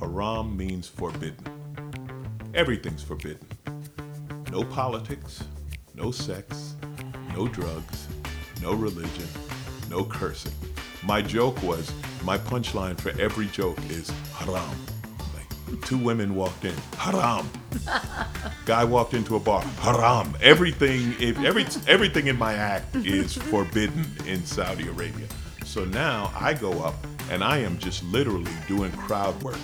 Haram means forbidden. Everything's forbidden. No politics, no sex, no drugs, no religion, no cursing. My joke was, my punchline for every joke is haram. Two women walked in, haram. Guy walked into a bar, haram. Everything, if every, everything in my act is forbidden in Saudi Arabia. So now I go up and I am just literally doing crowd work